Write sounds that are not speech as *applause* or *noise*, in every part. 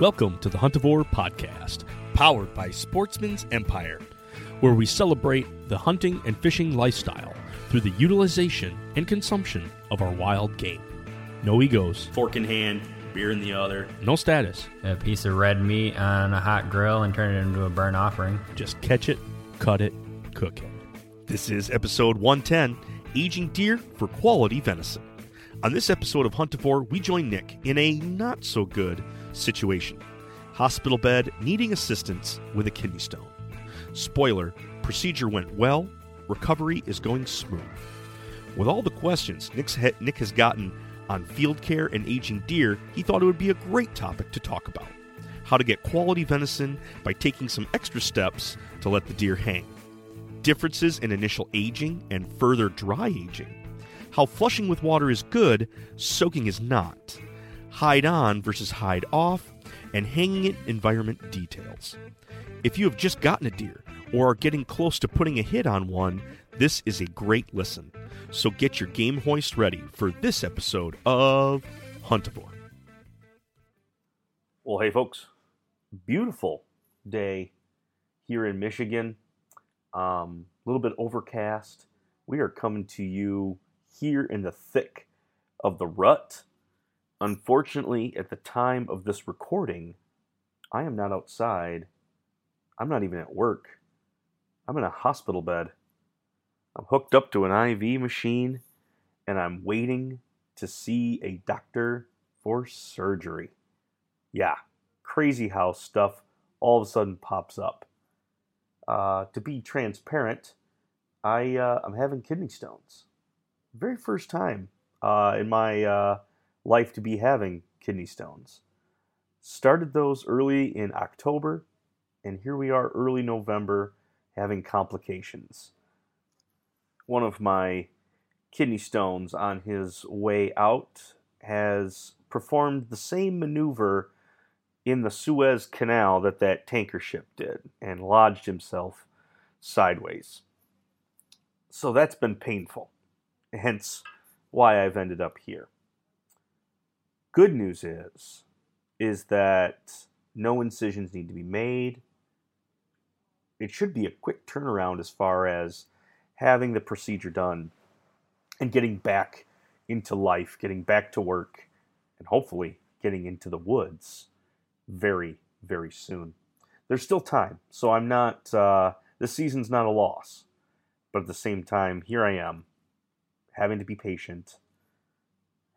Welcome to the Huntivore Podcast, powered by Sportsman's Empire, where we celebrate the hunting and fishing lifestyle through the utilization and consumption of our wild game. No egos, fork in hand, beer in the other. no status, a piece of red meat on a hot grill and turn it into a burnt offering. just catch it, cut it, cook it. This is episode 110 Aging Deer for Quality Venison. On this episode of Huntivore, we join Nick in a not so good situation hospital bed needing assistance with a kidney stone. Spoiler procedure went well, recovery is going smooth. With all the questions Nick's he- Nick has gotten on field care and aging deer, he thought it would be a great topic to talk about. How to get quality venison by taking some extra steps to let the deer hang. Differences in initial aging and further dry aging. How flushing with water is good, soaking is not. Hide on versus hide off, and hanging it environment details. If you have just gotten a deer or are getting close to putting a hit on one, this is a great listen. So get your game hoist ready for this episode of Huntivore. Well, hey, folks, beautiful day here in Michigan. Um, a little bit overcast. We are coming to you here in the thick of the rut. Unfortunately, at the time of this recording, I am not outside. I'm not even at work. I'm in a hospital bed. I'm hooked up to an IV machine and I'm waiting to see a doctor for surgery. Yeah, crazy how stuff all of a sudden pops up. Uh, to be transparent, I uh, I'm having kidney stones. Very first time uh, in my uh, life to be having kidney stones. Started those early in October, and here we are early November having complications. One of my kidney stones on his way out has performed the same maneuver in the Suez Canal that that tanker ship did and lodged himself sideways. So that's been painful, hence why I've ended up here. Good news is is that no incisions need to be made. It should be a quick turnaround as far as having the procedure done and getting back into life, getting back to work, and hopefully getting into the woods very, very soon. There's still time, so I'm not, uh, this season's not a loss. But at the same time, here I am, having to be patient,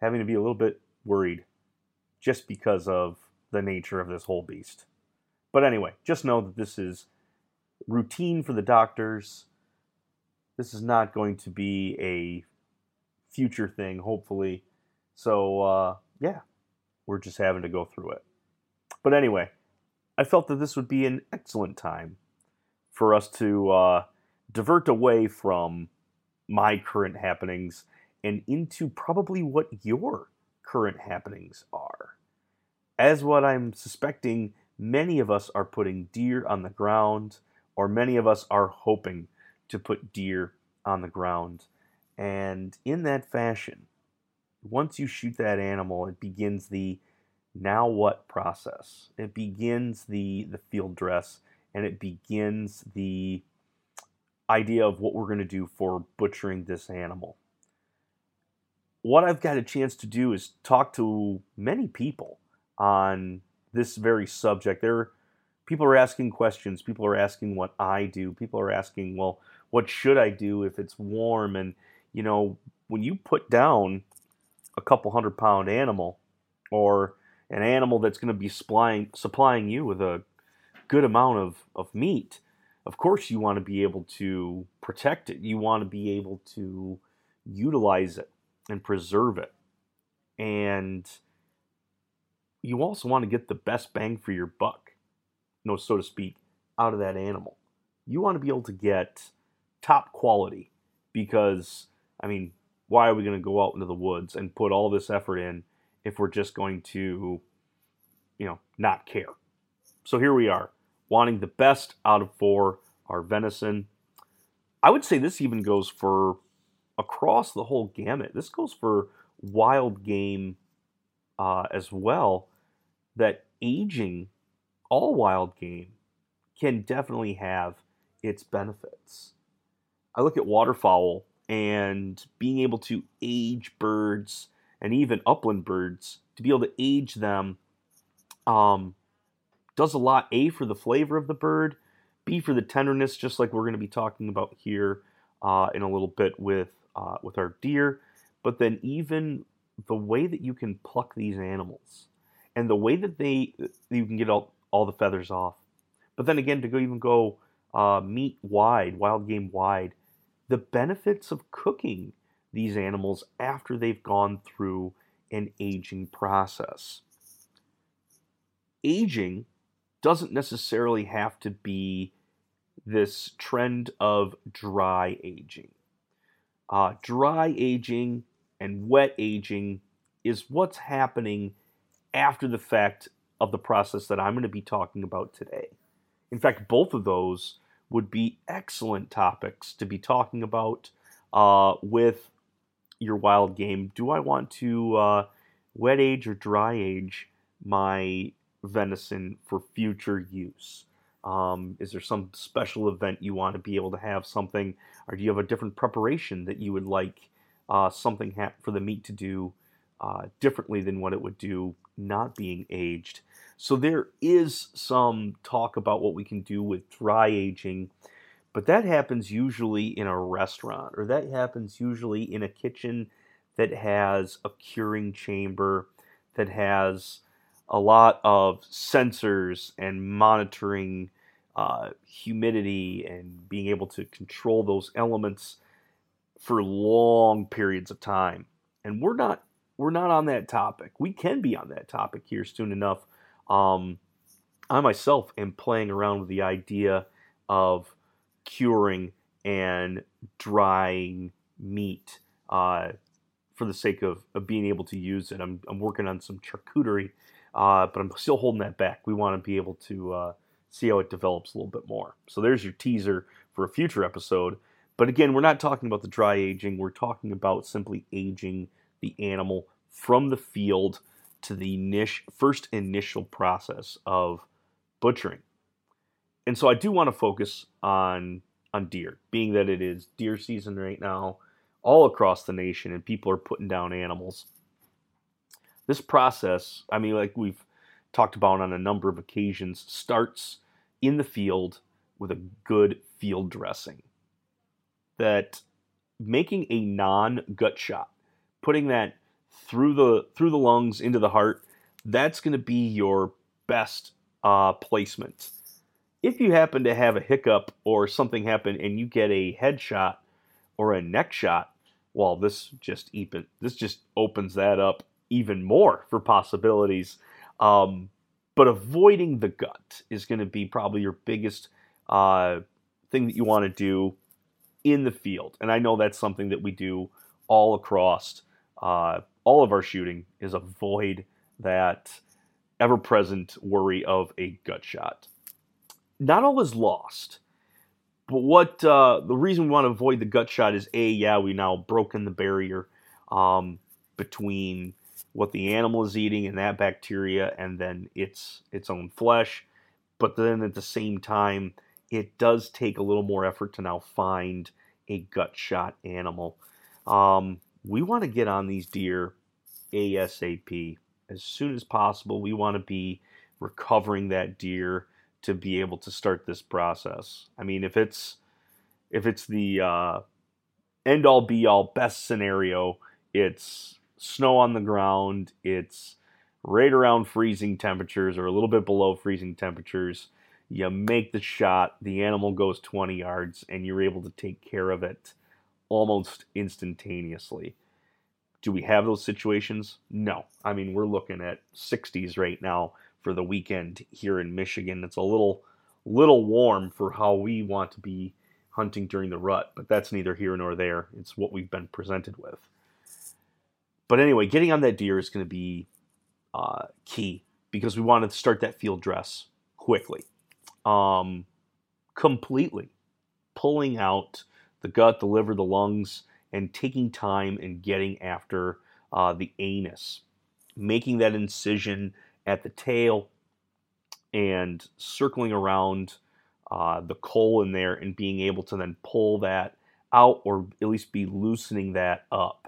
having to be a little bit worried just because of the nature of this whole beast. But anyway, just know that this is routine for the doctors. This is not going to be a future thing, hopefully. So, uh, yeah, we're just having to go through it. But anyway, I felt that this would be an excellent time for us to uh, divert away from my current happenings and into probably what your current happenings are. As what I'm suspecting, many of us are putting deer on the ground, or many of us are hoping to put deer on the ground. And in that fashion, once you shoot that animal, it begins the now what process. It begins the, the field dress and it begins the idea of what we're going to do for butchering this animal. What I've got a chance to do is talk to many people on this very subject. There, people are asking questions. People are asking what I do. People are asking, well, what should I do if it's warm? And you know, when you put down a couple hundred pound animal or an animal that's going to be supplying supplying you with a good amount of, of meat, of course you want to be able to protect it. You want to be able to utilize it and preserve it. And you also want to get the best bang for your buck, you know, so to speak, out of that animal. You want to be able to get top quality because, I mean, why are we going to go out into the woods and put all this effort in if we're just going to, you know, not care? So here we are, wanting the best out of for our venison. I would say this even goes for across the whole gamut. This goes for wild game uh, as well. That aging all wild game can definitely have its benefits. I look at waterfowl and being able to age birds and even upland birds to be able to age them um, does a lot. A for the flavor of the bird, B for the tenderness, just like we're going to be talking about here uh, in a little bit with uh, with our deer. But then even the way that you can pluck these animals and the way that they you can get all, all the feathers off. But then again, to go even go uh, meat wide, wild game wide, the benefits of cooking these animals after they've gone through an aging process. Aging doesn't necessarily have to be this trend of dry aging. Uh, dry aging and wet aging is what's happening after the fact of the process that I'm going to be talking about today. In fact, both of those would be excellent topics to be talking about uh, with your wild game. Do I want to uh, wet age or dry age my venison for future use? Um, is there some special event you want to be able to have something, or do you have a different preparation that you would like uh, something ha- for the meat to do uh, differently than what it would do not being aged? So there is some talk about what we can do with dry aging, but that happens usually in a restaurant, or that happens usually in a kitchen that has a curing chamber, that has a lot of sensors and monitoring uh, humidity and being able to control those elements for long periods of time. And we're not we're not on that topic. We can be on that topic here soon enough. Um, I myself am playing around with the idea of curing and drying meat uh, for the sake of, of being able to use it. I'm, I'm working on some charcuterie uh, but I'm still holding that back. We want to be able to uh, see how it develops a little bit more. So there's your teaser for a future episode. But again, we're not talking about the dry aging. We're talking about simply aging the animal from the field to the niche, first initial process of butchering. And so I do want to focus on on deer, being that it is deer season right now all across the nation and people are putting down animals this process, I mean, like we've talked about on a number of occasions, starts in the field with a good field dressing. That making a non-gut shot, putting that through the through the lungs into the heart, that's going to be your best uh, placement. If you happen to have a hiccup or something happen and you get a headshot or a neck shot, well, this just even this just opens that up even more for possibilities. Um, but avoiding the gut is going to be probably your biggest uh, thing that you want to do in the field. And I know that's something that we do all across uh, all of our shooting is avoid that ever present worry of a gut shot. Not all is lost. But what uh, the reason we want to avoid the gut shot is a yeah we now broken the barrier um, between what the animal is eating and that bacteria and then its its own flesh. But then at the same time it does take a little more effort to now find a gut shot animal. Um, we want to get on these deer asap as soon as possible we want to be recovering that deer to be able to start this process. I mean if it's if it's the uh, end all be all, best scenario, it's snow on the ground, it's right around freezing temperatures or a little bit below freezing temperatures. You make the shot, the animal goes 20 yards, and you're able to take care of it almost instantaneously. Do we have those situations? No. I mean, we're looking at 60s right now for the weekend here in Michigan. It's a little little warm for how we want to be hunting during the rut, but that's neither here nor there. It's what we've been presented with. But anyway, getting on that deer is going to be uh, key because we want to start that field dress quickly, um, completely pulling out the gut, the liver, the lungs, and taking time and getting after uh, the anus, making that incision at the tail and circling around uh, the in there and being able to then pull that out or at least be loosening that up.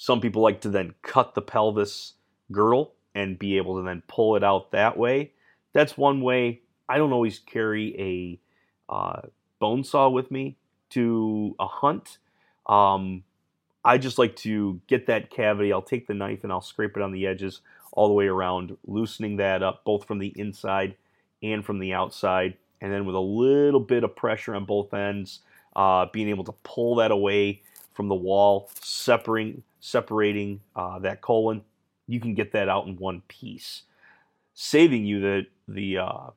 Some people like to then cut the pelvis girdle and be able to then pull it out that way. That's one way. I don't always carry a uh, bone saw with me to a hunt. Um, I just like to get that cavity. I'll take the knife and I'll scrape it on the edges all the way around, loosening that up both from the inside and from the outside. And then with a little bit of pressure on both ends, uh, being able to pull that away from the wall, separating separating uh, that colon, you can get that out in one piece, saving you the the uh,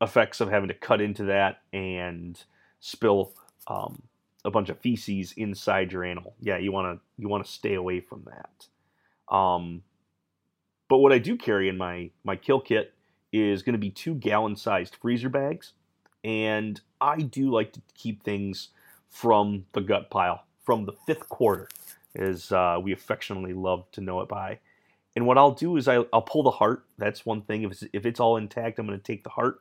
effects of having to cut into that and spill um, a bunch of feces inside your animal. Yeah, you want to you want to stay away from that. Um, but what I do carry in my my kill kit is going to be two gallon sized freezer bags, and I do like to keep things from the gut pile, from the fifth quarter, as uh, we affectionately love to know it by. And what I'll do is I, will pull the heart. That's one thing. If it's, if it's all intact, I'm going to take the heart.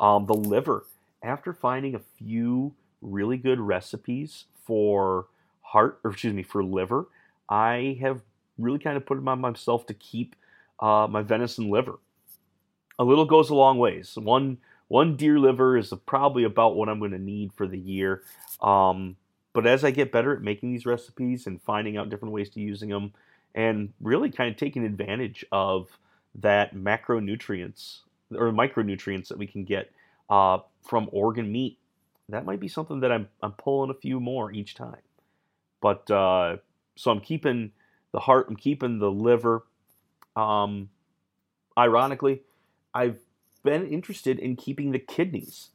Um, the liver. After finding a few really good recipes for heart, or excuse me, for liver, I have really kind of put it on myself to keep uh, my venison liver. A little goes a long ways. One one deer liver is probably about what I'm going to need for the year. Um, but as I get better at making these recipes and finding out different ways to using them, and really kind of taking advantage of that macronutrients or micronutrients that we can get uh, from organ meat, that might be something that I'm I'm pulling a few more each time. But uh, so I'm keeping the heart, I'm keeping the liver, um, ironically, I've been interested in keeping the kidneys,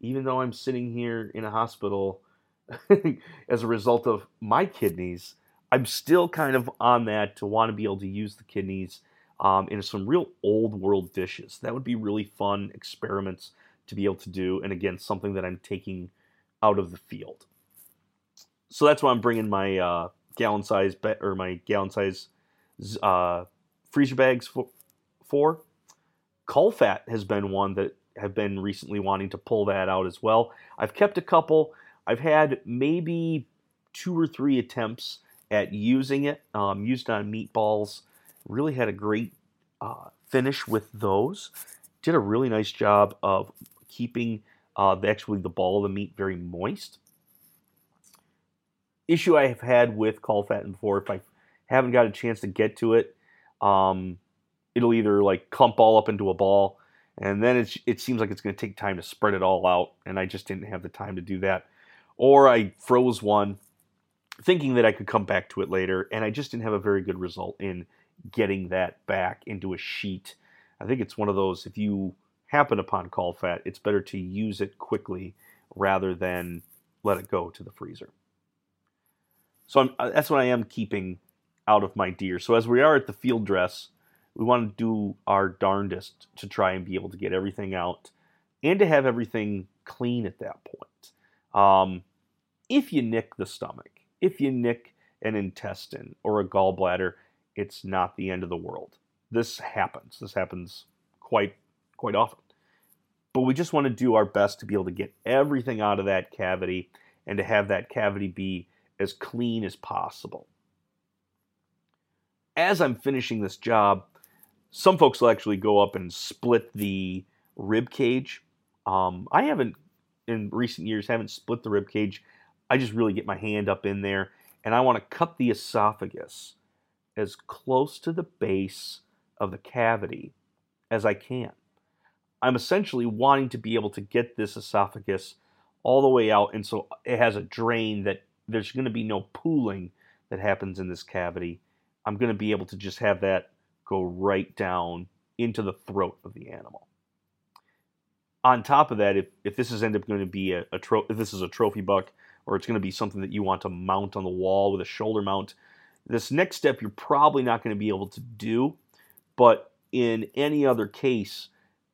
even though I'm sitting here in a hospital *laughs* as a result of my kidneys. I'm still kind of on that to want to be able to use the kidneys um, in some real old world dishes. That would be really fun experiments to be able to do, and again, something that I'm taking out of the field. So that's why I'm bringing my uh, gallon size be- or my gallon size uh, freezer bags for, for. Caul fat has been one that have been recently wanting to pull that out as well. I've kept a couple. I've had maybe two or three attempts at using it. Um, used on meatballs. Really had a great uh, finish with those. Did a really nice job of keeping uh, the, actually the ball of the meat very moist. Issue I have had with caul fat before, if I haven't got a chance to get to it, um, it'll either like clump all up into a ball, and then it seems like it's going to take time to spread it all out, and I just didn't have the time to do that. Or I froze one, thinking that I could come back to it later, and I just didn't have a very good result in getting that back into a sheet. I think it's one of those if you happen upon caul fat, it's better to use it quickly rather than let it go to the freezer. So I'm, uh, that's what I am keeping out of my deer. So as we are at the field dress, we want to do our darndest to try and be able to get everything out and to have everything clean at that point. Um, if you nick the stomach, if you nick an intestine or a gallbladder, it's not the end of the world. This happens. This happens quite quite often. But we just want to do our best to be able to get everything out of that cavity and to have that cavity be as clean as possible as I'm finishing this job, some folks will actually go up and split the rib cage. Um, I haven't in recent years haven't split the rib cage. I just really get my hand up in there and I want to cut the esophagus as close to the base of the cavity as I can. I'm essentially wanting to be able to get this esophagus all the way out, and so it has a drain that there's going to be no pooling that happens in this cavity. I'm going to be able to just have that go right down into the throat of the animal. On top of that, if, if this is end up going to be a, a tro- if this is a trophy buck, or it's going to be something that you want to mount on the wall with a shoulder mount, this next step you're probably not going to be able to do. But in any other case,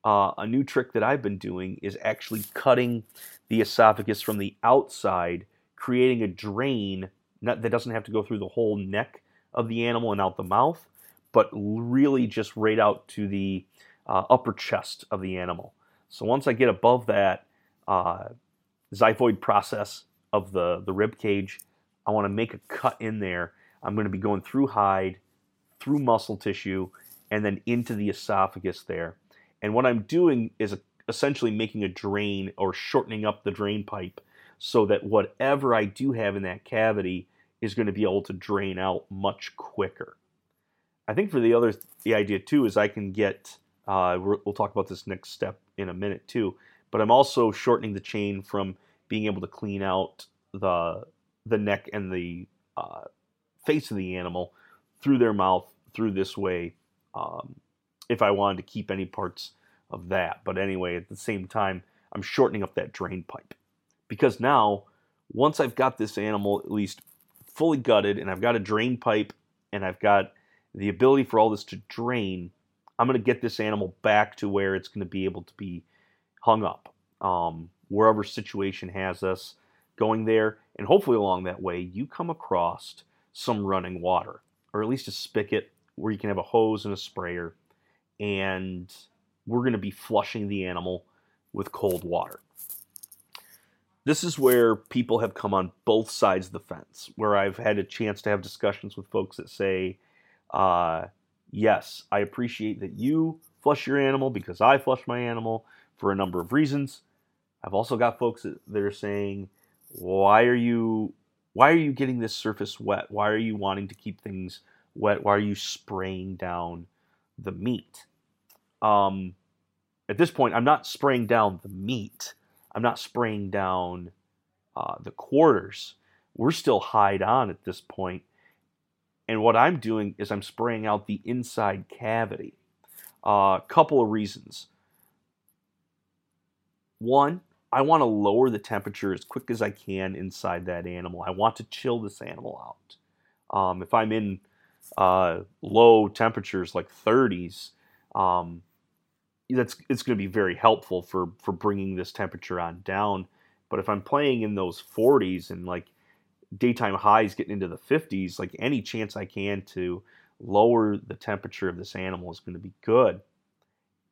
uh, a new trick that I've been doing is actually cutting the esophagus from the outside, creating a drain not, that doesn't have to go through the whole neck of the animal and out the mouth, but really just right out to the uh, upper chest of the animal. So once I get above that uh, xiphoid process of the, the rib cage, I want to make a cut in there. I'm going to be going through hide, through muscle tissue, and then into the esophagus there. And what I'm doing is essentially making a drain or shortening up the drain pipe so that whatever I do have in that cavity is going to be able to drain out much quicker. I think for the other, the idea too is I can get, uh, we'll talk about this next step in a minute too, but I'm also shortening the chain from being able to clean out the the neck and the uh, face of the animal through their mouth through this way um, if I wanted to keep any parts of that. But anyway, at the same time, I'm shortening up that drain pipe because now once I've got this animal at least fully gutted and I've got a drain pipe and I've got the ability for all this to drain, I'm going to get this animal back to where it's going to be able to be hung up. Um, wherever situation has us going there, and hopefully along that way, you come across some running water, or at least a spigot where you can have a hose and a sprayer, and we're going to be flushing the animal with cold water. This is where people have come on both sides of the fence, where I've had a chance to have discussions with folks that say, uh, yes, I appreciate that you flush your animal because I flush my animal for a number of reasons. I've also got folks that, are saying, why are you why are you getting this surface wet? Why are you wanting to keep things wet? Why are you spraying down the meat? Um, at this point, I'm not spraying down the meat. I'm not spraying down uh, the quarters. We're still hide on at this point. And what I'm doing is I'm spraying out the inside cavity. A uh, couple of reasons. One, I want to lower the temperature as quick as I can inside that animal. I want to chill this animal out. Um, if I'm in uh, low temperatures like 30s, um, that's it's going to be very helpful for for bringing this temperature on down. But if I'm playing in those 40s and like daytime highs getting into the 50s, like any chance I can to lower the temperature of this animal is going to be good.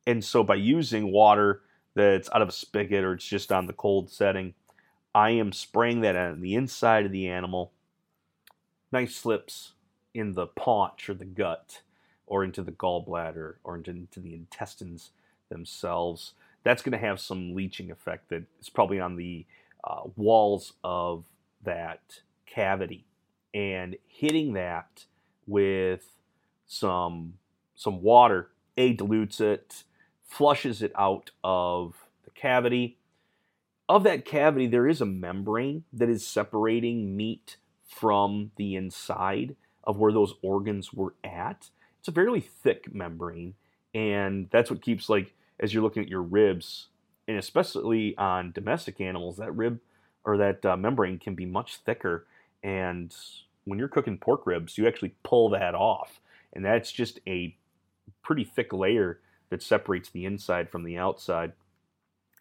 And so by using water that's out of a spigot or it's just on the cold setting, I am spraying that on the inside of the animal. Nice slips in the paunch or the gut or into the gallbladder or into, into the intestines themselves. That's going to have some leaching effect that is probably on the uh, walls of that cavity and hitting that with some some water a dilutes it flushes it out of the cavity of that cavity there is a membrane that is separating meat from the inside of where those organs were at it's a fairly thick membrane and that's what keeps like as you're looking at your ribs, and especially on domestic animals, that rib or that uh, membrane can be much thicker. And when you're cooking pork ribs, you actually pull that off, and that's just a pretty thick layer that separates the inside from the outside.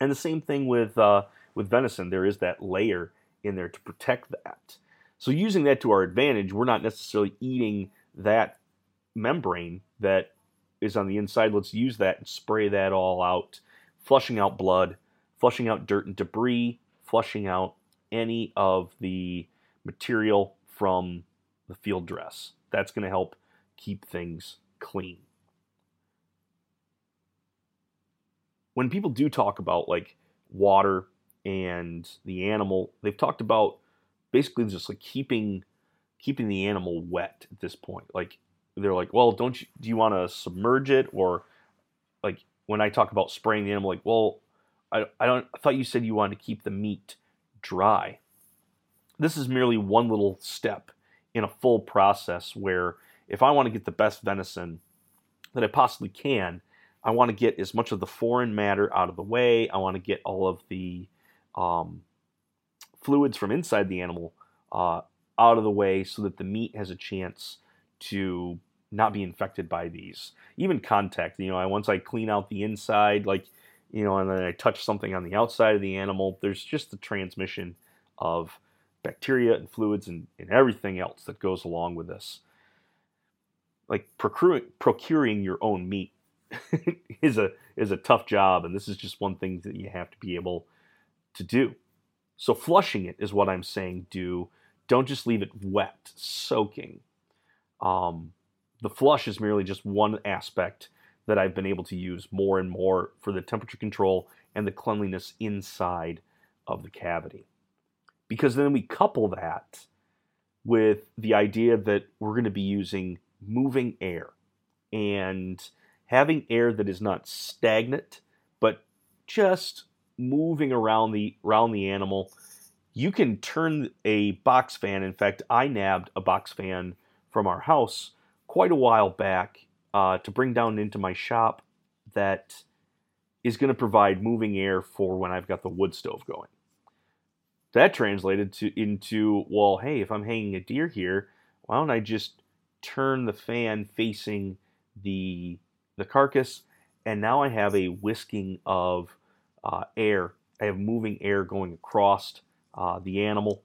And the same thing with uh, with venison, there is that layer in there to protect that. So using that to our advantage, we're not necessarily eating that membrane that is on the inside. Let's use that and spray that all out, flushing out blood, flushing out dirt and debris, flushing out any of the material from the field dress. That's going to help keep things clean. When people do talk about like water and the animal, they've talked about basically just like keeping keeping the animal wet at this point. Like they're like, well, don't you do you want to submerge it or like when I talk about spraying the animal, like, well, I I don't I thought you said you wanted to keep the meat dry. This is merely one little step in a full process where if I want to get the best venison that I possibly can, I want to get as much of the foreign matter out of the way. I want to get all of the um, fluids from inside the animal uh, out of the way so that the meat has a chance to not be infected by these. Even contact, you know, I once I clean out the inside, like, you know, and then I touch something on the outside of the animal, there's just the transmission of bacteria and fluids and, and everything else that goes along with this. Like procuring, procuring your own meat *laughs* is a is a tough job, and this is just one thing that you have to be able to do. So flushing it is what I'm saying. Do don't just leave it wet, soaking. Um, the flush is merely just one aspect that I've been able to use more and more for the temperature control and the cleanliness inside of the cavity. Because then we couple that with the idea that we're going to be using moving air and having air that is not stagnant but just moving around the around the animal you can turn a box fan. In fact i nabbed a box fan from our house quite a while back uh, to bring down into my shop that is going to provide moving air for when i've got the wood stove going. That translated to into well hey if i'm hanging a deer here why don't i just turn the fan facing the the carcass, and now I have a whisking of uh, air. I have moving air going across uh, the animal,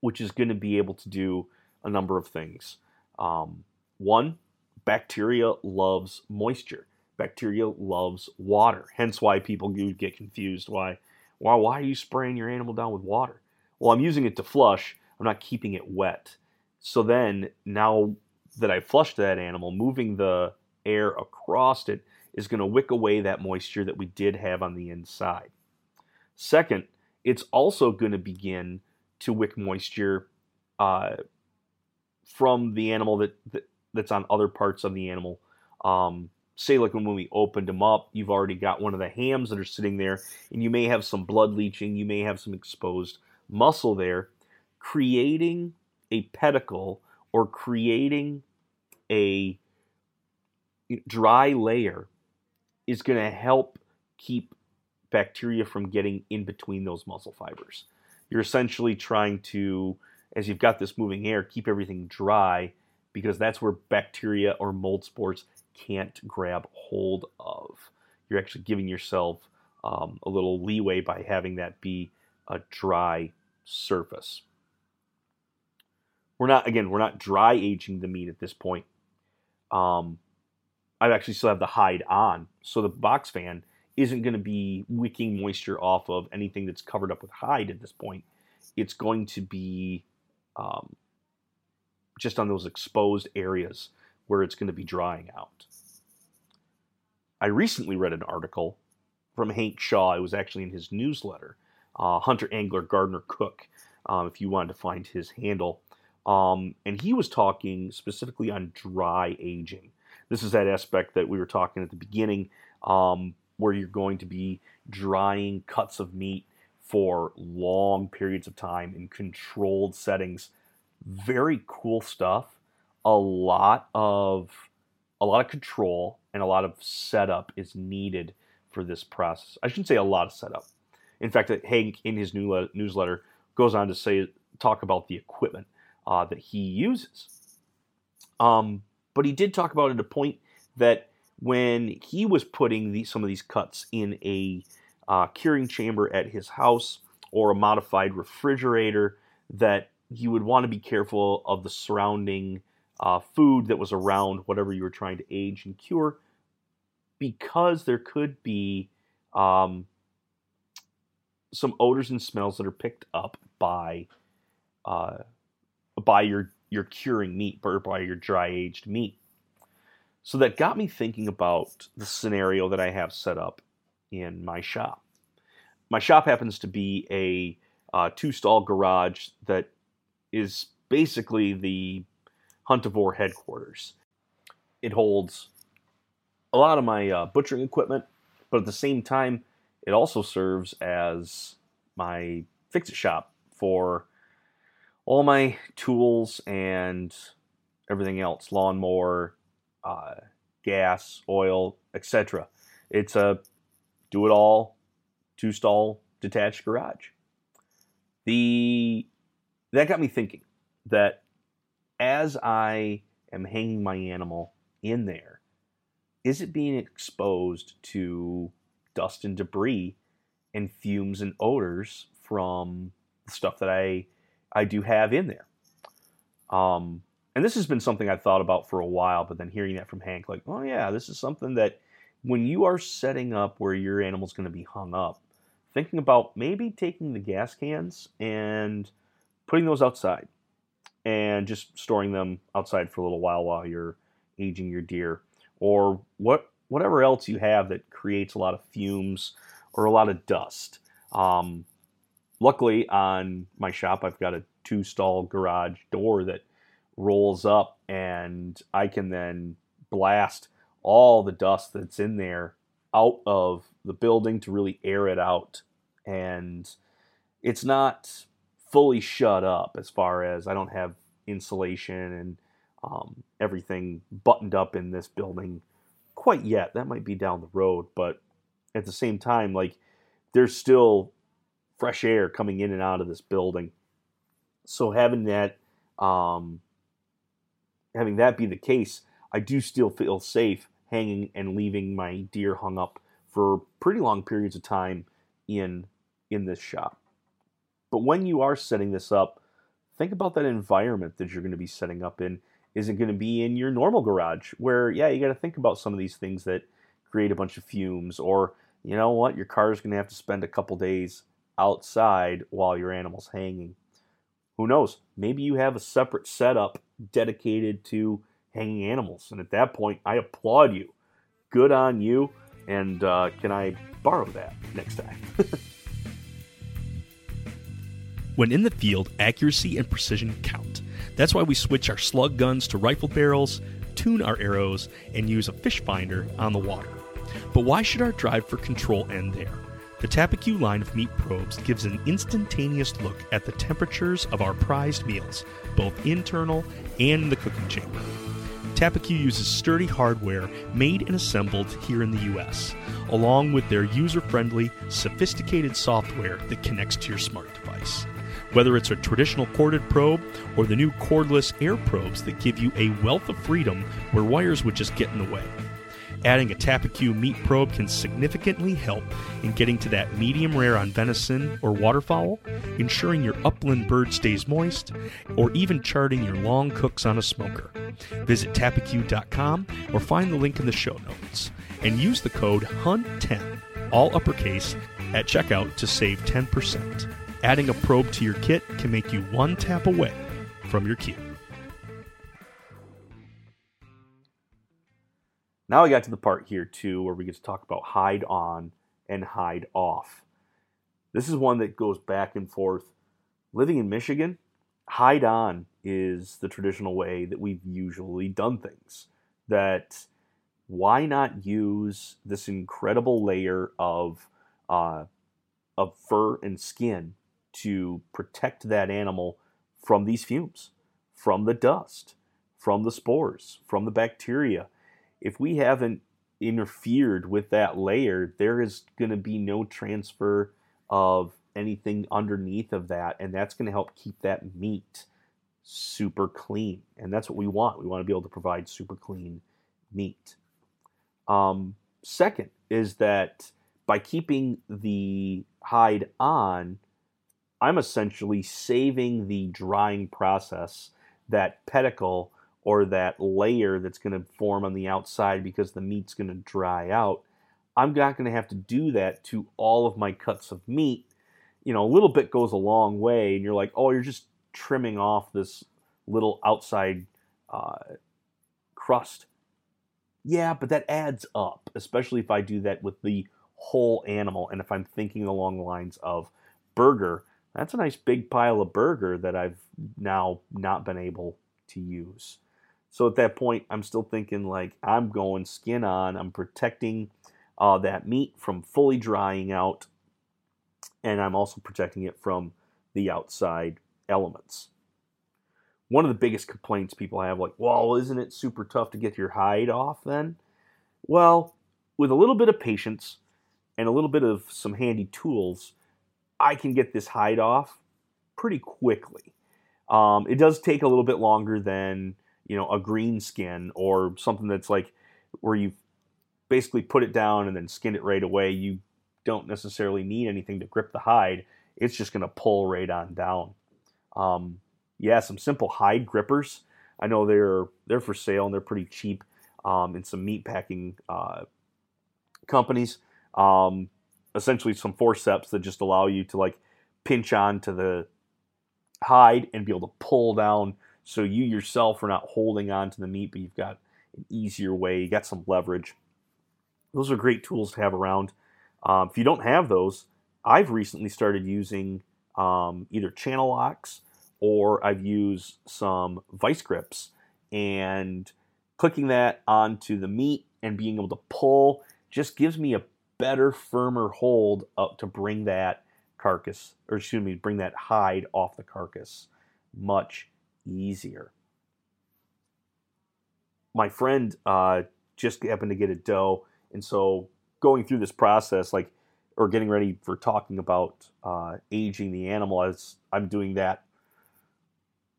which is going to be able to do a number of things. Um, one, bacteria loves moisture. Bacteria loves water. Hence why people get confused. Why, why, why are you spraying your animal down with water? Well, I'm using it to flush. I'm not keeping it wet. So then, now that I flushed that animal, moving the air across it is going to wick away that moisture that we did have on the inside. Second, it's also going to begin to wick moisture uh, from the animal that, that, that's on other parts of the animal. Um, say like when we opened them up, you've already got one of the hams that are sitting there, and you may have some blood leaching, you may have some exposed muscle there, creating a pellicle or creating a dry layer is going to help keep bacteria from getting in between those muscle fibers. You're essentially trying to, as you've got this moving air, keep everything dry because that's where bacteria or mold spores can't grab hold of. You're actually giving yourself um, a little leeway by having that be a dry surface. We're not, again, we're not dry aging the meat at this point. Um, I actually still have the hide on, so the box fan isn't going to be wicking moisture off of anything that's covered up with hide at this point. It's going to be um, just on those exposed areas where it's going to be drying out. I recently read an article from Hank Shaw. It was actually in his newsletter, uh, Hunter Angler Gardener Cook, um, if you wanted to find his handle. Um, and he was talking specifically on dry aging. This is that aspect that we were talking at the beginning, um, where you're going to be drying cuts of meat for long periods of time in controlled settings. Very cool stuff. A lot of a lot of control and a lot of setup is needed for this process. I shouldn't say a lot of setup. In fact, Hank in his new newsletter goes on to say talk about the equipment uh, that he uses. Um, but he did talk about at a point that when he was putting some of these cuts in a uh, curing chamber at his house or a modified refrigerator, that you would want to be careful of the surrounding uh, food that was around whatever you were trying to age and cure, because there could be um, some odors and smells that are picked up by uh, by your your curing meat or by your dry aged meat. So that got me thinking about the scenario that I have set up in my shop. My shop happens to be a uh, two stall garage that is basically the Huntivore headquarters. It holds a lot of my uh, butchering equipment, but at the same time, it also serves as my fix it shop for all my tools and everything else lawnmower, uh, gas, oil, etc. It's a do it all two stall detached garage. The that got me thinking that as I am hanging my animal in there, is it being exposed to dust and debris and fumes and odors from the stuff that I I do have in there? Um, and this has been something I've thought about for a while, but then hearing that from Hank, like, oh yeah, this is something that when you are setting up where your animal's going to be hung up, thinking about maybe taking the gas cans and putting those outside and just storing them outside for a little while while you're aging your deer or what whatever else you have that creates a lot of fumes or a lot of dust. Um, luckily, on my shop, I've got a two stall garage door that rolls up, and I can then blast all the dust that's in there out of the building to really air it out. And it's not fully shut up as far as I don't have insulation and um, everything buttoned up in this building quite yet. That might be down the road, but at the same time, like there's still fresh air coming in and out of this building. So having that, um, having that be the case, I do still feel safe hanging and leaving my deer hung up for pretty long periods of time in in this shop. But when you are setting this up, think about that environment that you're going to be setting up in. Is it going to be in your normal garage where yeah, you got to think about some of these things that create a bunch of fumes or you know what, your car is going to have to spend a couple days outside while your animal's hanging. Who knows? Maybe you have a separate setup dedicated to hanging animals. And at that point, I applaud you. Good on you. And uh, can I borrow that next time? *laughs* when in the field, accuracy and precision count. That's why we switch our slug guns to rifle barrels, tune our arrows, and use a fish finder on the water. But why should our drive for control end there? The Tappecue line of meat probes gives an instantaneous look at the temperatures of our prized meals, both internal and the cooking chamber. Tappecue uses sturdy hardware made and assembled here in the US, along with their user friendly, sophisticated software that connects to your smart device. Whether it's a traditional corded probe or the new cordless air probes that give you a wealth of freedom where wires would just get in the way. Adding a Tappecue meat probe can significantly help in getting to that medium rare on venison or waterfowl, ensuring your upland bird stays moist, or even charting your long cooks on a smoker. Visit tappecue.com or find the link in the show notes and use the code HUNT10, all uppercase, at checkout to save 10%. Adding a probe to your kit can make you one tap away from your cue. Now we got to the part here too where we get to talk about hide on and hide off. This is one that goes back and forth. Living in Michigan, hide on is the traditional way that we've usually done things. That why not use this incredible layer of uh, of fur and skin to protect that animal from these fumes, from the dust, from the spores, from the bacteria if we haven't interfered with that layer, there is going to be no transfer of anything underneath of that, and that's going to help keep that meat super clean. And that's what we want. We want to be able to provide super clean meat. Um, second is that by keeping the hide on, I'm essentially saving the drying process that pellicle or that layer that's going to form on the outside because the meat's going to dry out. I'm not going to have to do that to all of my cuts of meat. You know, a little bit goes a long way, and you're like, oh, you're just trimming off this little outside uh, crust. Yeah, but that adds up, especially if I do that with the whole animal. And if I'm thinking along the lines of burger, that's a nice big pile of burger that I've now not been able to use. So at that point, I'm still thinking like I'm going skin on. I'm protecting uh, that meat from fully drying out, and I'm also protecting it from the outside elements. One of the biggest complaints people have, like, well, isn't it super tough to get your hide off then? Well, with a little bit of patience and a little bit of some handy tools, I can get this hide off pretty quickly. Um, it does take a little bit longer than you know a green skin or something that's like where you basically put it down and then skin it right away. You don't necessarily need anything to grip the hide. It's just going to pull right on down. Um, yeah, some simple hide grippers. I know they're they're for sale and they're pretty cheap um, in some meat packing uh, companies. Um, essentially some forceps that just allow you to like pinch onto the hide and be able to pull down so you yourself are not holding on to the meat, but you've got an easier way, you got some leverage. Those are great tools to have around. Um, if you don't have those, I've recently started using um, either channel locks or I've used some vice grips and clicking that onto the meat and being able to pull just gives me a better, firmer hold up to bring that carcass, or excuse me, bring that hide off the carcass much easier. My friend uh, just happened to get a doe, and so going through this process, like, or getting ready for talking about uh, aging the animal, as I'm doing that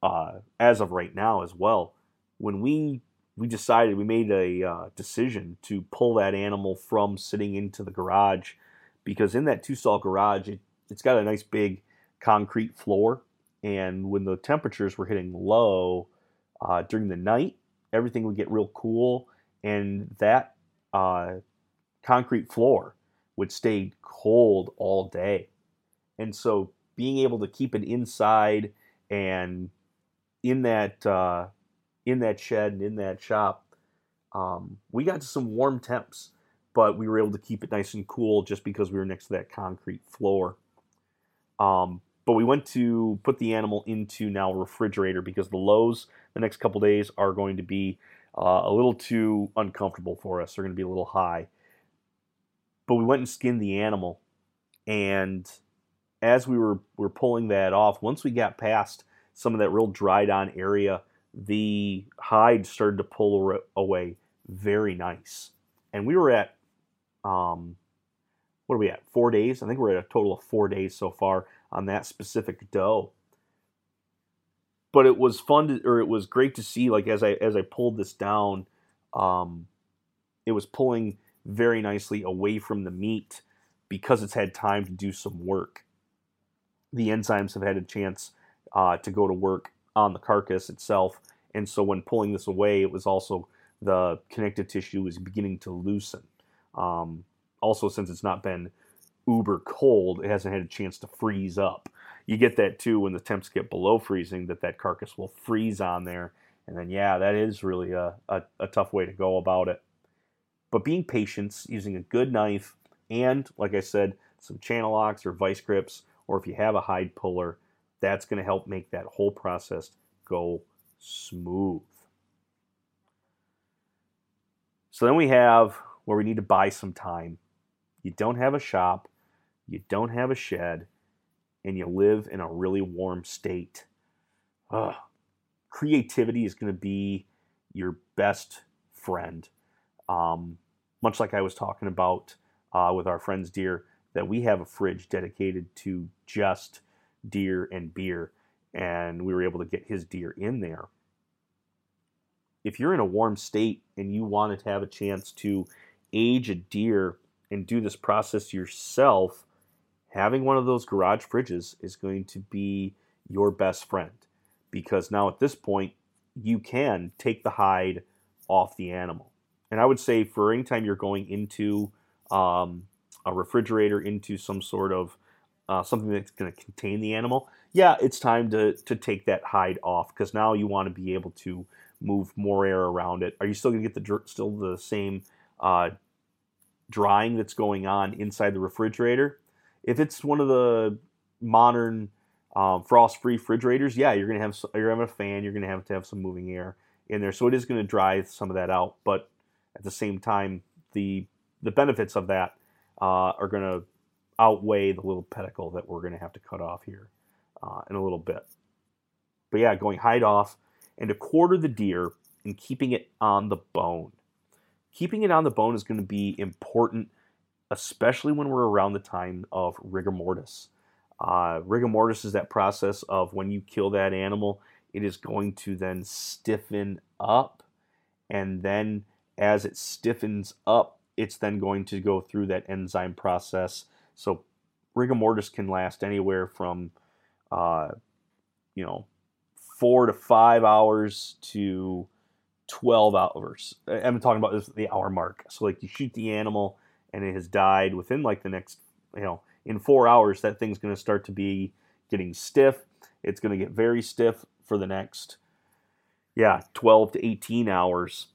uh, as of right now as well. When we we decided we made a uh, decision to pull that animal from sitting into the garage because in that two stall garage it, it's got a nice big concrete floor and when the temperatures were hitting low uh, during the night everything would get real cool and that uh, concrete floor would stay cold all day and so being able to keep it inside and in that uh, in that shed and in that shop, um, we got to some warm temps, but we were able to keep it nice and cool just because we were next to that concrete floor. Um, but we went to put the animal into now a refrigerator because the lows the next couple days are going to be uh, a little too uncomfortable for us. They're going to be a little high. But we went and skinned the animal, and as we were were pulling that off, once we got past some of that real dried on area, the hide started to pull away very nice. And we were at, um, what are we at? Four days? I think we're at a total of four days so far on that specific doe. But it was fun to, or it was great to see, like as I as I pulled this down, um, it was pulling very nicely away from the meat because it's had time to do some work. The enzymes have had a chance uh, to go to work on the carcass itself. And so when pulling this away, it was also the connective tissue was beginning to loosen. Um, also, since it's not been uber cold, it hasn't had a chance to freeze up. You get that too when the temps get below freezing, that that carcass will freeze on there. And then, yeah, that is really a, a, a tough way to go about it. But being patient, using a good knife, and like I said, some channel locks or vice grips, or if you have a hide puller, that's going to help make that whole process go smooth. So then we have where we need to buy some time. You don't have a shop, you don't have a shed, and you live in a really warm state. Ugh. Creativity is going to be your best friend. Um, much like I was talking about uh, with our friends deer, that we have a fridge dedicated to just deer and beer, and we were able to get his deer in there. If you're in a warm state and you wanted to have a chance to age a deer and do this process yourself, having one of those garage fridges is going to be your best friend because now at this point you can take the hide off the animal. And I would say for any time you're going into um, a refrigerator, into some sort of uh, something that's going to contain the animal, yeah, it's time to to take that hide off because now you want to be able to move more air around it. Are you still going to get the still the same uh, drying that's going on inside the refrigerator? If it's one of the modern Um, frost-free refrigerators, yeah, you're gonna have you're having a fan, you're gonna have to have some moving air in there, so it is gonna dry some of that out. But at the same time, the the benefits of that uh, are gonna outweigh the little pellicle that we're gonna have to cut off here uh, in a little bit. But yeah, going hide off and to quarter the deer and keeping it on the bone. Keeping it on the bone is going to be important, especially when we're around the time of rigor mortis. Uh, rigor mortis is that process of when you kill that animal, it is going to then stiffen up. And then as it stiffens up, it's then going to go through that enzyme process. So rigor mortis can last anywhere from, uh, you know, four to five hours to 12 hours. I'm talking about the hour mark. So, like, you shoot the animal and it has died within like the next, you know, in four hours, that thing's going to start to be getting stiff. It's going to get very stiff for the next, yeah, 12 to 18 hours.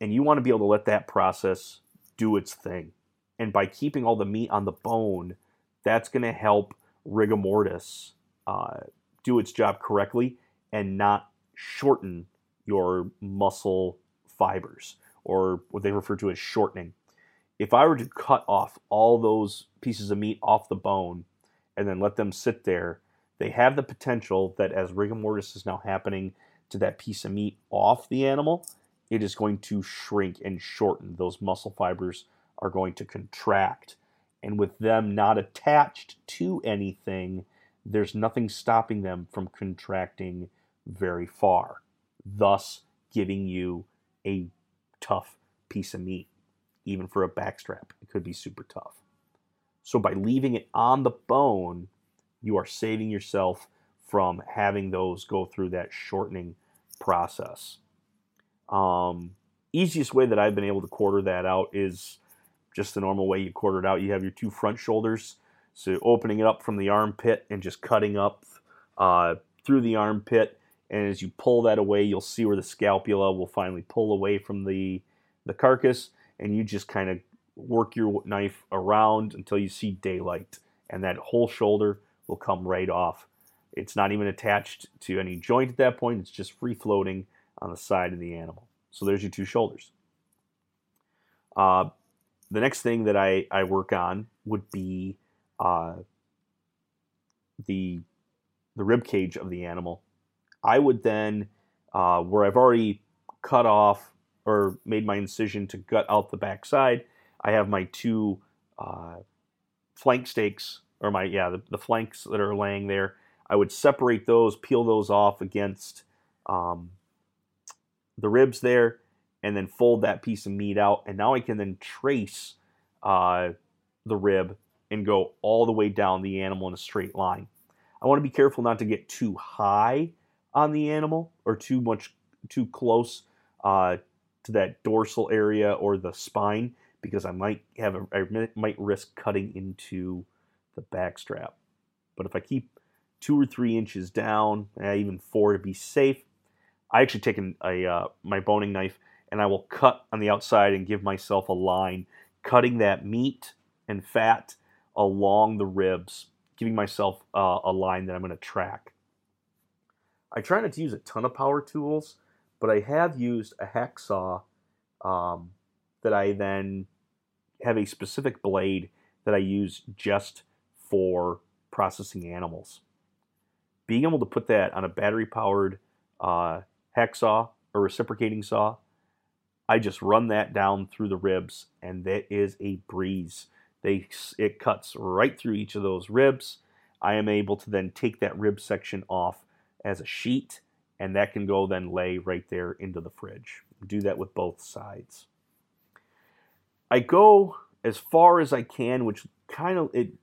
And you want to be able to let that process do its thing. And by keeping all the meat on the bone, that's going to help rigor mortis uh, do its job correctly and not shorten your muscle fibers or what they refer to as shortening if I were to cut off all those pieces of meat off the bone and then let them sit there, they have the potential that as rigor mortis is now happening to that piece of meat off the animal, it is going to shrink and shorten. Those muscle fibers are going to contract. And with them not attached to anything, there's nothing stopping them from contracting very far, thus giving you a tough piece of meat even for a backstrap. It could be super tough. So by leaving it on the bone, you are saving yourself from having those go through that shortening process. Um, easiest way that I've been able to quarter that out is just the normal way you quarter it out. You have your two front shoulders, so opening it up from the armpit and just cutting up uh, through the armpit. And as you pull that away, you'll see where the scapula will finally pull away from the the carcass and you just kind of work your knife around until you see daylight, and that whole shoulder will come right off. It's not even attached to any joint at that point, it's just free floating on the side of the animal. So there's your two shoulders. Uh, the next thing that I, I work on would be uh, the the rib cage of the animal. I would then, uh, where I've already cut off or made my incision to gut out the backside, I have my two uh, flank steaks, or my, yeah, the, the, flanks that are laying there. I would separate those, peel those off against um, the ribs there, and then fold that piece of meat out. And now I can then trace uh, the rib and go all the way down the animal in a straight line. I want to be careful not to get too high on the animal or too much too close uh, to that dorsal area or the spine because I might have a, I might risk cutting into the back strap. But if I keep two or three inches down, eh, even four to be safe, I actually take an, a uh, my boning knife and I will cut on the outside and give myself a line, cutting that meat and fat along the ribs, giving myself uh, a line that I'm going to track. I try not to use a ton of power tools but I have used a hacksaw um, that I then have a specific blade that I use just for processing animals. Being able to put that on a battery powered uh, hacksaw or reciprocating saw, I just run that down through the ribs, and that is a breeze. They it cuts right through each of those ribs. I am able to then take that rib section off as a sheet and that can go then lay right there into the fridge. Do that with both sides. I go as far as I can, which kind of it.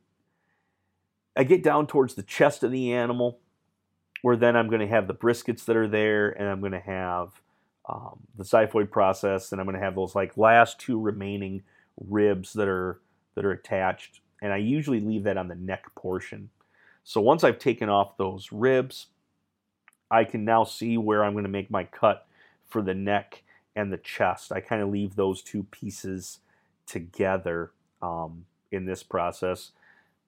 I get down towards the chest of the animal, where then I'm going to have the briskets that are there, and I'm going to have um, the xiphoid process, and I'm going to have those like last two remaining ribs that are that are attached, and I usually leave that on the neck portion. So once I've taken off those ribs, I can now see where I'm going to make my cut for the neck and the chest. I kind of leave those two pieces together um, in this process.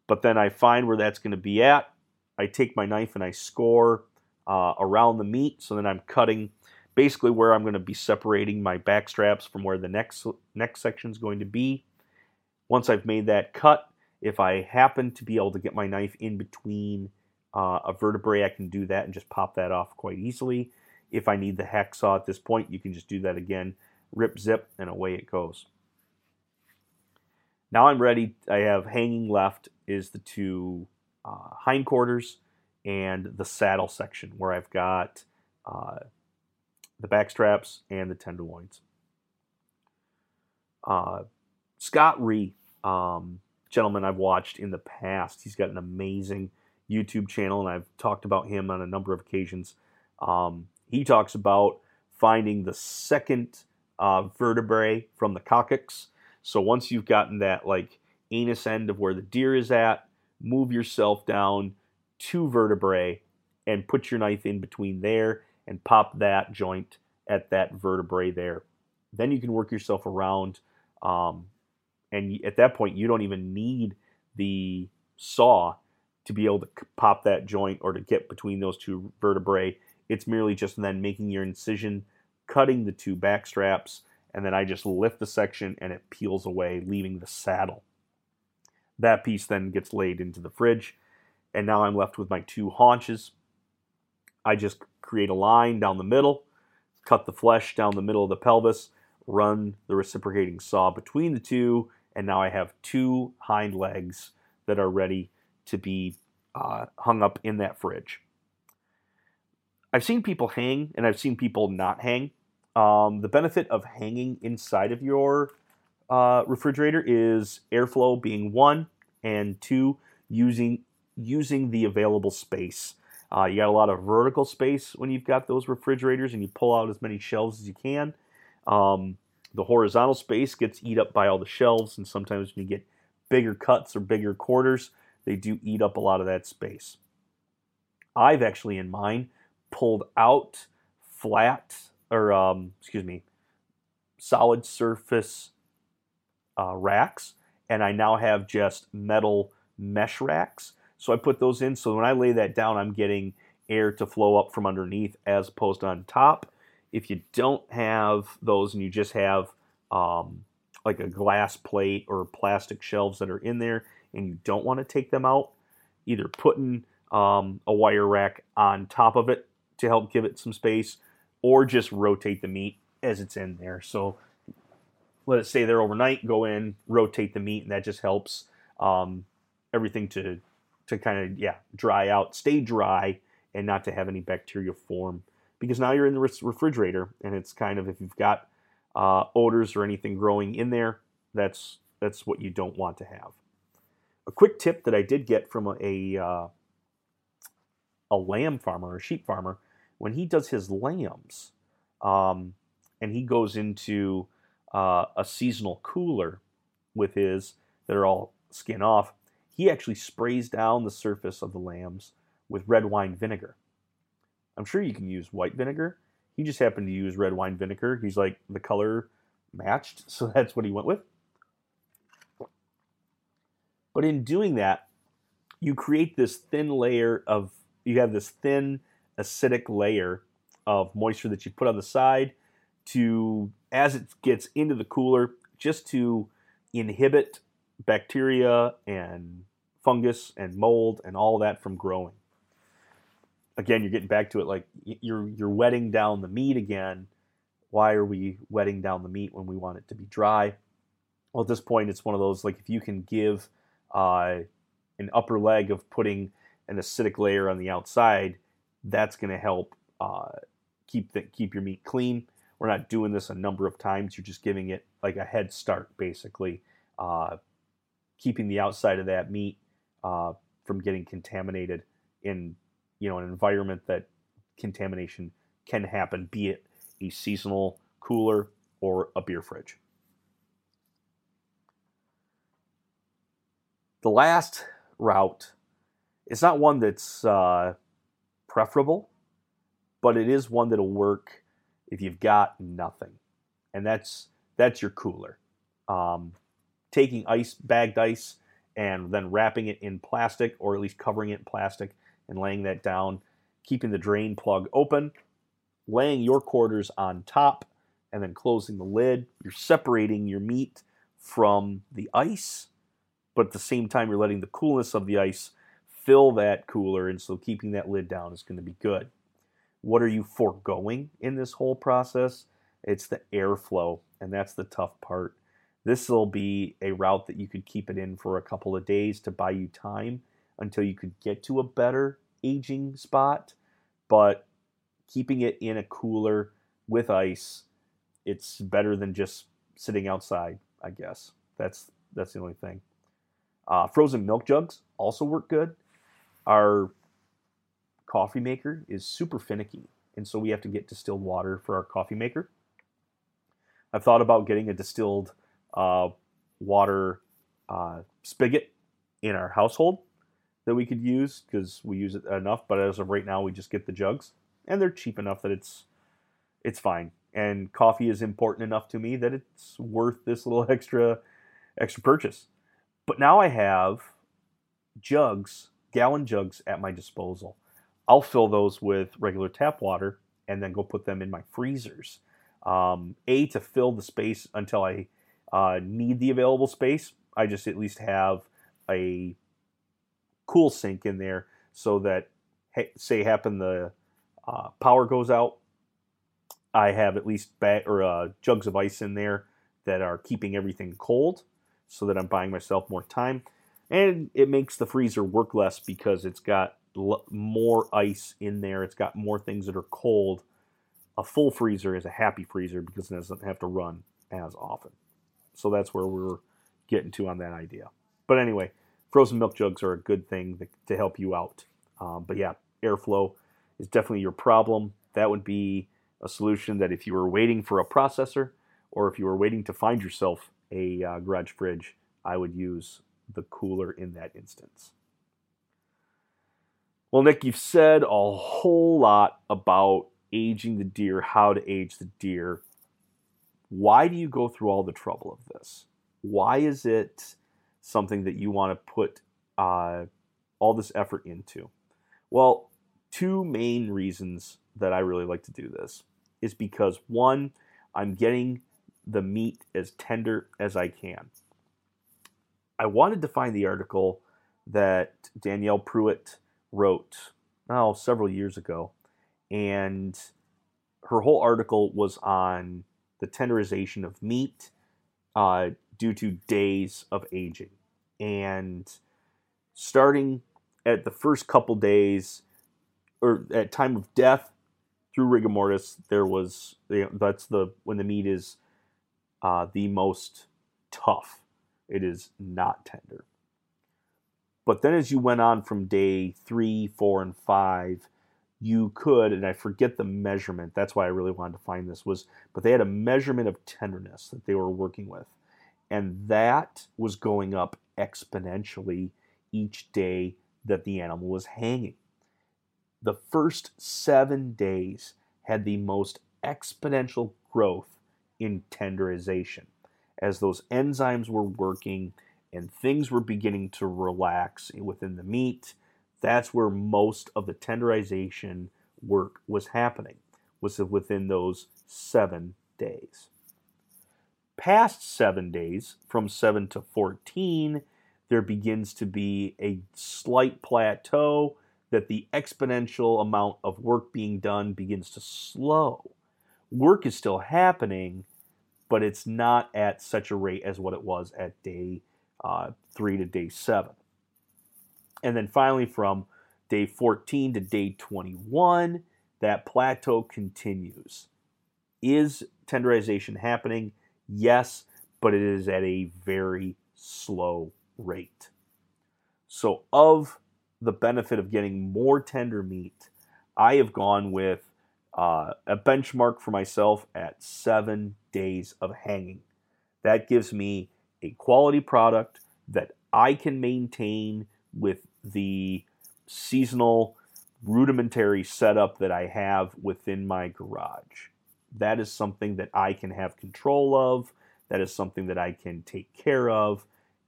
But then I find where that's going to be at, I take my knife and I score uh, around the meat. So then I'm cutting basically where I'm going to be separating my back straps from where the next next section is going to be. Once I've made that cut, if I happen to be able to get my knife in between uh, a vertebrae, I can do that and just pop that off quite easily. If I need the hacksaw at this point, you can just do that again, rip, zip, and away it goes. Now I'm ready. I have hanging left is the two uh, hindquarters and the saddle section where I've got uh, the back straps and the tenderloins. Uh, Scott Rea, um, gentleman I've watched in the past, he's got an amazing YouTube channel, and I've talked about him on a number of occasions. Um, he talks about finding the second uh, vertebrae from the coccyx. So once you've gotten that like anus end of where the deer is at, move yourself down two vertebrae and put your knife in between there and pop that joint at that vertebrae there. Then you can work yourself around, um, and at that point you don't even need the saw to be able to pop that joint or to get between those two vertebrae. It's merely just then making your incision, cutting the two back straps, and then I just lift the section and it peels away, leaving the saddle. That piece then gets laid into the fridge, and now I'm left with my two haunches. I just create a line down the middle, cut the flesh down the middle of the pelvis, run the reciprocating saw between the two, and now I have two hind legs that are ready to be uh, hung up in that fridge. I've seen people hang and I've seen people not hang. Um, the benefit of hanging inside of your uh, refrigerator is airflow being one, and two, using using the available space. Uh, you got a lot of vertical space when you've got those refrigerators, and you pull out as many shelves as you can. Um, the horizontal space gets eat up by all the shelves, and sometimes when you get bigger cuts or bigger quarters, they do eat up a lot of that space. I've actually in mine pulled out flat or um, excuse me, solid surface uh, racks, and I now have just metal mesh racks. So I put those in. So when I lay that down, I'm getting air to flow up from underneath as opposed to on top. If you don't have those and you just have um, like a glass plate or plastic shelves that are in there, and you don't want to take them out, either putting um, a wire rack on top of it to help give it some space, or just rotate the meat as it's in there. So let it stay there overnight, go in, rotate the meat, and that just helps um, everything to to kind of yeah dry out, stay dry, and not to have any bacteria form. Because now you're in the refrigerator, and it's kind of if you've got uh, odors or anything growing in there, that's that's what you don't want to have a quick tip that I did get from a a, uh, a lamb farmer, a sheep farmer, when he does his lambs, um, and he goes into uh, a seasonal cooler with his that are all skin off, he actually sprays down the surface of the lambs with red wine vinegar. I'm sure you can use white vinegar. He just happened to use red wine vinegar. He's like the color matched, *laughs* so that's what he went with. But in doing that, you create this thin layer of, you have this thin acidic layer of moisture that you put on the side to, as it gets into the cooler, just to inhibit bacteria and fungus and mold and all that from growing. Again, you're getting back to it like you're you're wetting down the meat again. Why are we wetting down the meat when we want it to be dry? Well, at this point, it's one of those like if you can give uh, an upper leg of putting an acidic layer on the outside, that's going to help uh, keep the, keep your meat clean. We're not doing this a number of times. You're just giving it like a head start, basically, uh, keeping the outside of that meat uh, from getting contaminated in you know an environment that contamination can happen, be it a seasonal cooler or a beer fridge. The last route is not one that's uh, preferable, but it is one that'll work if you've got nothing, and that's that's your cooler. Um, taking ice, bagged ice, and then wrapping it in plastic, or at least covering it in plastic, and laying that down, keeping the drain plug open, laying your quarters on top, and then closing the lid. You're separating your meat from the ice, but at the same time, you're letting the coolness of the ice fill that cooler, and so keeping that lid down is going to be good. What are you foregoing in this whole process? It's the airflow, and that's the tough part. This will be a route that you could keep it in for a couple of days to buy you time until you could get to a better aging spot. But keeping it in a cooler with ice, it's better than just sitting outside, I guess. That's that's the only thing. Uh, frozen milk jugs also work good. Our coffee maker is super finicky, and so we have to get distilled water for our coffee maker. I've thought about getting a distilled uh, water uh, spigot in our household that we could use because we use it enough. But as of right now, we just get the jugs, and they're cheap enough that it's it's fine. And coffee is important enough to me that it's worth this little *laughs* extra extra purchase. But now I have jugs, gallon jugs at my disposal. I'll fill those with regular tap water and then go put them in my freezers. Um, a to fill the space until I uh, need the available space. I just at least have a cool sink in there so that say happen the uh, power goes out, I have at least bag or uh, jugs of ice in there that are keeping everything cold, so that I'm buying myself more time, and it makes the freezer work less because it's got l- more ice in there. It's got more things that are cold. A full freezer is a happy freezer because it doesn't have to run as often. So that's where we're getting to on that idea. But anyway, frozen milk jugs are a good thing to help you out. Um, but yeah, airflow is definitely your problem. That would be a solution that if you were waiting for a processor or if you were waiting to find yourself a uh, garage fridge, I would use the cooler in that instance. Well, Nick, you've said a whole lot about aging the deer, how to age the deer. Why do you go through all the trouble of this? Why is it something that you want to put uh, all this effort into? Well, two main reasons that I really like to do this is because one, I'm getting the meat as tender as I can. I wanted to find the article that Danielle Pruitt wrote oh several years ago, and her whole article was on the tenderization of meat uh, due to days of aging. And starting at the first couple days, or at time of death through rigor mortis, there was you know, that's the when the meat is uh, the most tough. It is not tender. But then as you went on from day three, four, and five, you could, and I forget the measurement. That's why I really wanted to find this was, but they had a measurement of tenderness that they were working with, and that was going up exponentially each day that the animal was hanging. The first seven days had the most exponential growth in tenderization as those enzymes were working and things were beginning to relax within the meat that's where most of the tenderization work was happening, was within those seven days. Past seven days, from 7 to 14, there begins to be a slight plateau that the exponential amount of work being done begins to slow. Work is still happening, but it's not at such a rate as what it was at day uh, 3 to day 7. And then finally, from day 14 to day 21, that plateau continues. Is tenderization happening? Yes, but it is at a very slow rate. So, of the benefit of getting more tender meat, I have gone with uh, a benchmark for myself at seven days of hanging. That gives me a quality product that I can maintain with the seasonal rudimentary setup that I have within my garage. That is something that I can have control of. That is something that I can take care of,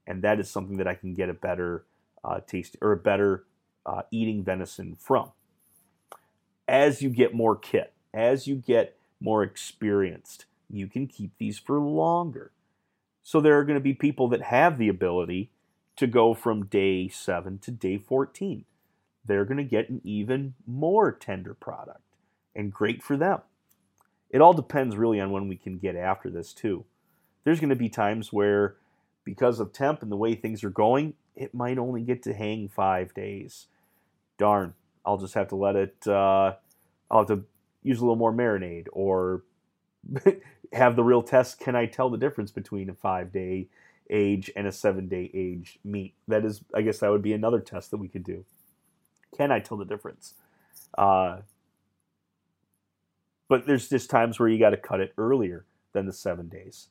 and that is something that I can get a better uh, taste or a better uh, eating venison from. As you get more kit, as you get more experienced, you can keep these for longer. So there are going to be people that have the ability to go from day 7 to day 14. They're going to get an even more tender product and great for them. It all depends really on when we can get after this too. There's going to be times where because of temp and the way things are going, it might only get to hang 5 days. Darn, I'll just have to let it uh, I'll have to use a little more marinade or *laughs* have the real test can I tell the difference between a 5 day age and a 7 day age meat? That is I guess that would be another test that we could do. Can I tell the difference? Uh, but there's just times where you got to cut it earlier than the seven days.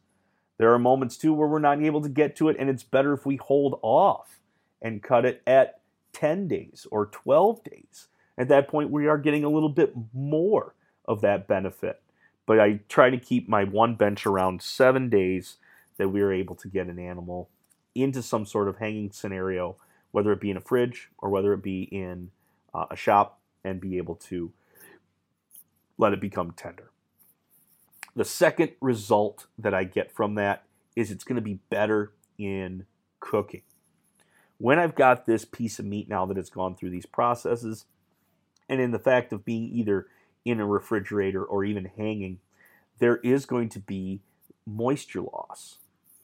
There are moments too where we're not able to get to it, and it's better if we hold off and cut it at 10 days or 12 days. At that point, we are getting a little bit more of that benefit. But I try to keep my one bench around seven days that we are able to get an animal into some sort of hanging scenario, whether it be in a fridge or whether it be in uh, a shop, and be able to let it become tender. The second result that I get from that is it's going to be better in cooking. When I've got this piece of meat now that it's gone through these processes, and in the fact of being either in a refrigerator or even hanging, there is going to be moisture loss.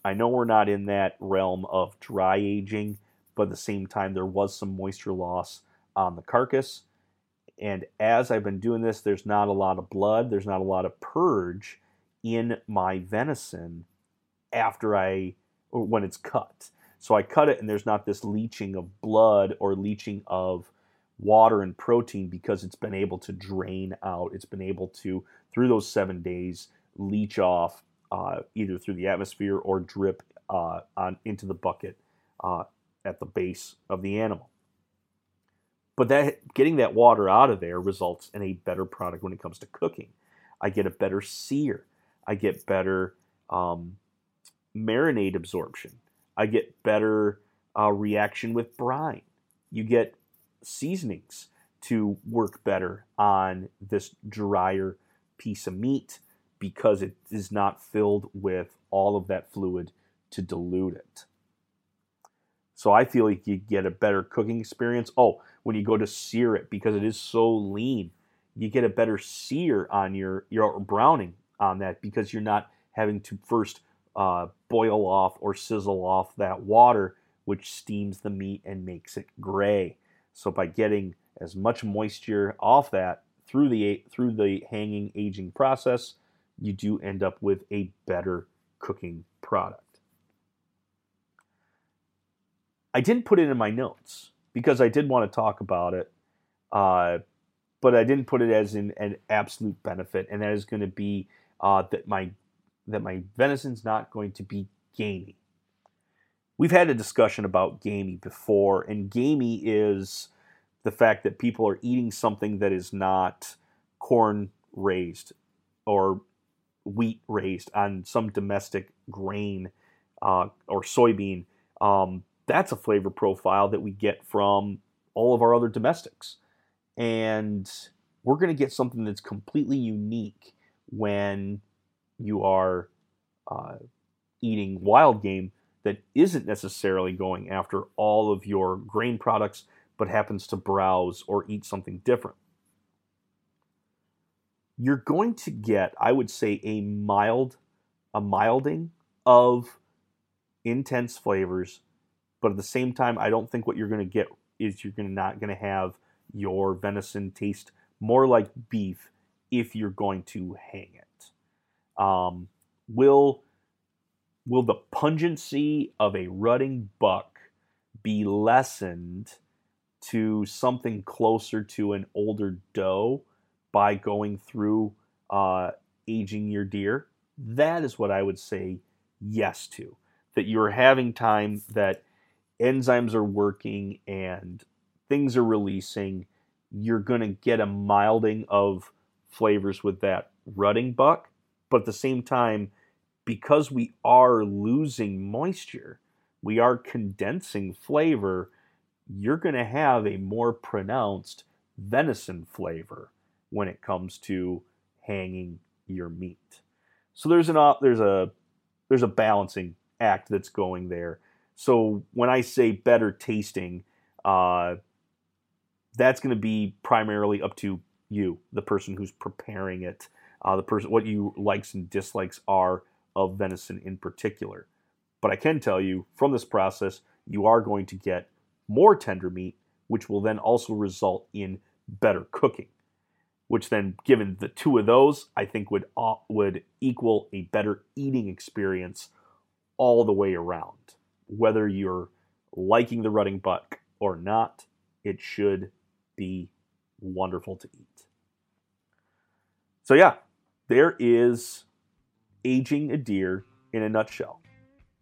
I know we're not in that realm of dry aging, but at the same time, there was some moisture loss on the carcass. And as I've been doing this, there's not a lot of blood, there's not a lot of purge in my venison after I, or when it's cut. So I cut it and there's not this leaching of blood or leaching of water and protein because it's been able to drain out. It's been able to, through those seven days, leach off uh, either through the atmosphere or drip uh, on into the bucket uh, at the base of the animal. But that getting that water out of there results in a better product when it comes to cooking. I get a better sear. I get better um, marinade absorption. I get better uh, reaction with brine. You get seasonings to work better on this drier piece of meat because it is not filled with all of that fluid to dilute it. So I feel like you get a better cooking experience. Oh, when you go to sear it because it is so lean, you get a better sear on your your browning on that because you're not having to first uh, boil off or sizzle off that water, which steams the meat and makes it gray. So by getting as much moisture off that through the through the hanging aging process, you do end up with a better cooking product. I didn't put it in my notes because I did want to talk about it, uh, but I didn't put it as in an absolute benefit, and that is going to be uh, that my that my venison's not going to be gamey. We've had a discussion about gamey before, and gamey is the fact that people are eating something that is not corn raised or wheat raised on some domestic grain uh, or soybean. Um, that's a flavor profile that we get from all of our other domestics. And we're going to get something that's completely unique when you are uh, eating wild game that isn't necessarily going after all of your grain products, but happens to browse or eat something different. You're going to get, I would say, a mild, a milding of intense flavors but at the same time, I don't think what you're going to get is you're gonna not going to have your venison taste more like beef if you're going to hang it. Um, will will the pungency of a rutting buck be lessened to something closer to an older doe by going through uh, aging your deer? That is what I would say yes to. That you're having time that enzymes are working and things are releasing, you're going to get a milding of flavors with that rutting buck. But at the same time, because we are losing moisture, we are condensing flavor, you're going to have a more pronounced venison flavor when it comes to hanging your meat. So there's an there's a there's a balancing act that's going there. So when I say better tasting, uh, that's going to be primarily up to you, the person who's preparing it, uh, the person what you likes and dislikes are of venison in particular. But I can tell you from this process, you are going to get more tender meat, which will then also result in better cooking. Which then, given the two of those, I think would uh, would equal a better eating experience all the way around. Whether you're liking the rutting buck or not, it should be wonderful to eat. So yeah, there is aging a deer in a nutshell.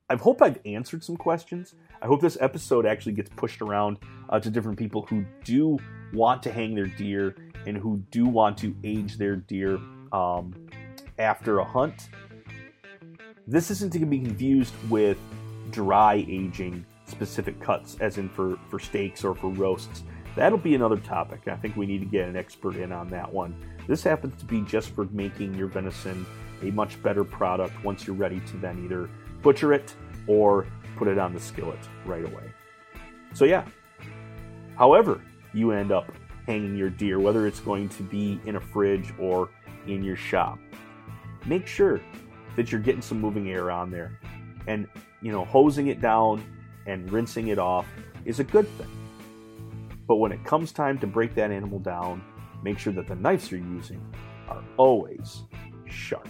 I hope I've answered some questions. I hope this episode actually gets pushed around uh, to different people who do want to hang their deer and who do want to age their deer um, after a hunt. This isn't to be confused with dry aging specific cuts, as in for, for steaks or for roasts. That'll be another topic. I think we need to get an expert in on that one. This happens to be just for making your venison a much better product once you're ready to then either butcher it or put it on the skillet right away. So, yeah, however you end up hanging your deer, whether it's going to be in a fridge or in your shop, make sure that you're getting some moving air on there. And, you know, hosing it down and rinsing it off is a good thing. But when it comes time to break that animal down, make sure that the knives you're using are always sharp.